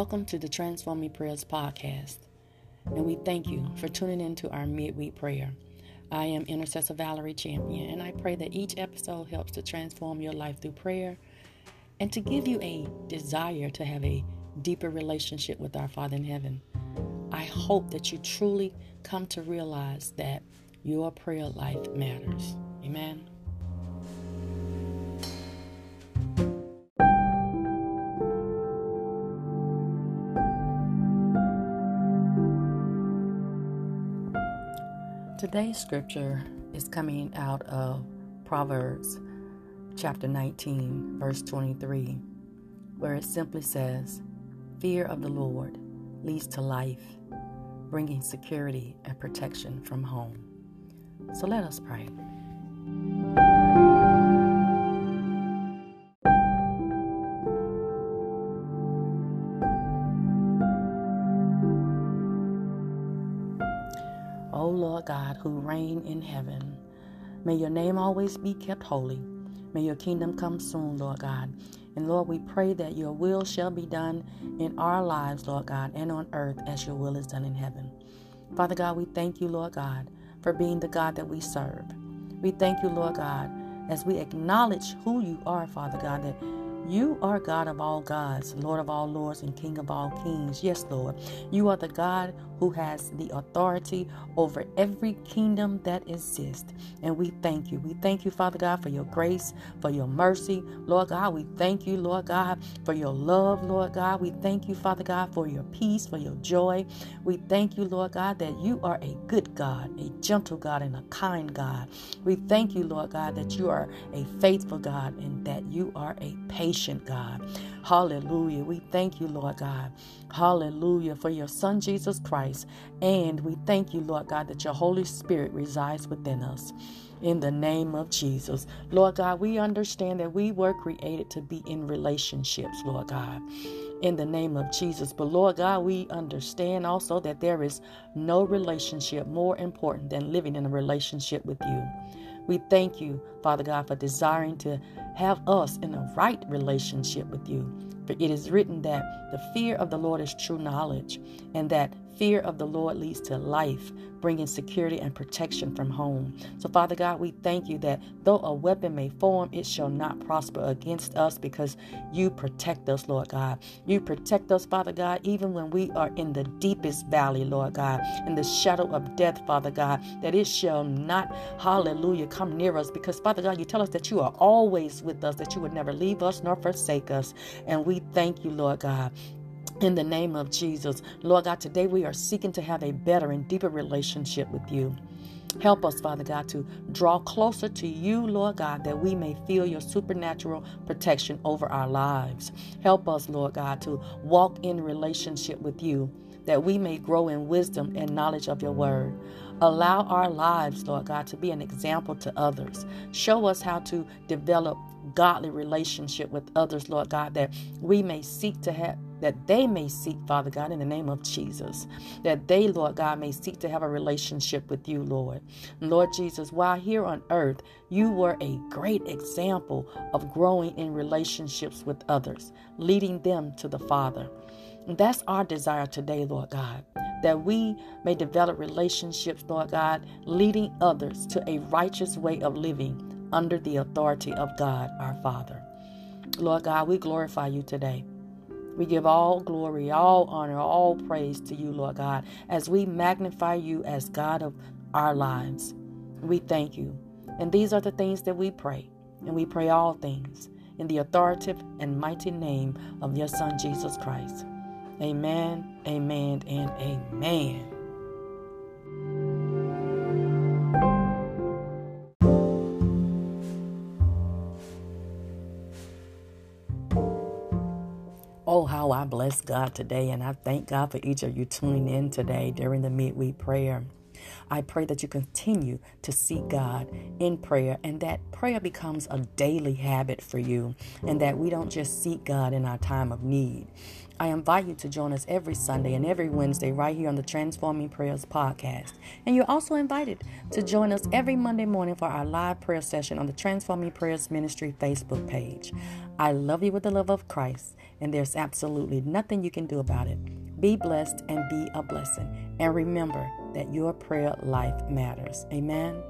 Welcome to the Transforming Prayers podcast, and we thank you for tuning in to our midweek prayer. I am Intercessor Valerie Champion, and I pray that each episode helps to transform your life through prayer and to give you a desire to have a deeper relationship with our Father in heaven. I hope that you truly come to realize that your prayer life matters. Amen. Today's scripture is coming out of Proverbs chapter 19, verse 23, where it simply says, Fear of the Lord leads to life, bringing security and protection from home. So let us pray. O Lord God, who reign in heaven, may your name always be kept holy. May your kingdom come soon, Lord God. And Lord, we pray that your will shall be done in our lives, Lord God, and on earth as your will is done in heaven. Father God, we thank you, Lord God, for being the God that we serve. We thank you, Lord God, as we acknowledge who you are, Father God, that you are God of all gods, Lord of all lords, and King of all kings. Yes, Lord. You are the God who has the authority over every kingdom that exists. And we thank you. We thank you, Father God, for your grace, for your mercy. Lord God, we thank you, Lord God, for your love, Lord God. We thank you, Father God, for your peace, for your joy. We thank you, Lord God, that you are a good God, a gentle God, and a kind God. We thank you, Lord God, that you are a faithful God and that you are a patient God. Hallelujah. We thank you, Lord God. Hallelujah for your Son, Jesus Christ. And we thank you, Lord God, that your Holy Spirit resides within us. In the name of Jesus. Lord God, we understand that we were created to be in relationships, Lord God in the name of Jesus. But Lord God, we understand also that there is no relationship more important than living in a relationship with you. We thank you, Father God, for desiring to have us in a right relationship with you. For it is written that the fear of the Lord is true knowledge, and that fear of the Lord leads to life, bringing security and protection from home. So, Father God, we thank you that though a weapon may form, it shall not prosper against us because you protect us, Lord God. You protect us, Father God, even when we are in the deepest valley, Lord God, in the shadow of death, Father God, that it shall not, hallelujah, come near us because, Father God, you tell us that you are always with us, that you would never leave us nor forsake us. And we thank you, Lord God in the name of Jesus. Lord God, today we are seeking to have a better and deeper relationship with you. Help us, Father God, to draw closer to you, Lord God, that we may feel your supernatural protection over our lives. Help us, Lord God, to walk in relationship with you, that we may grow in wisdom and knowledge of your word. Allow our lives, Lord God, to be an example to others. Show us how to develop godly relationship with others, Lord God, that we may seek to have that they may seek, Father God, in the name of Jesus, that they, Lord God, may seek to have a relationship with you, Lord. Lord Jesus, while here on earth, you were a great example of growing in relationships with others, leading them to the Father. That's our desire today, Lord God, that we may develop relationships, Lord God, leading others to a righteous way of living under the authority of God, our Father. Lord God, we glorify you today. We give all glory, all honor, all praise to you, Lord God, as we magnify you as God of our lives. We thank you. And these are the things that we pray. And we pray all things in the authoritative and mighty name of your Son, Jesus Christ. Amen, amen, and amen. Oh, how I bless God today, and I thank God for each of you tuning in today during the midweek prayer. I pray that you continue to seek God in prayer and that prayer becomes a daily habit for you and that we don't just seek God in our time of need. I invite you to join us every Sunday and every Wednesday right here on the Transforming Prayers podcast. And you're also invited to join us every Monday morning for our live prayer session on the Transforming Prayers Ministry Facebook page. I love you with the love of Christ and there's absolutely nothing you can do about it. Be blessed and be a blessing. And remember that your prayer life matters. Amen.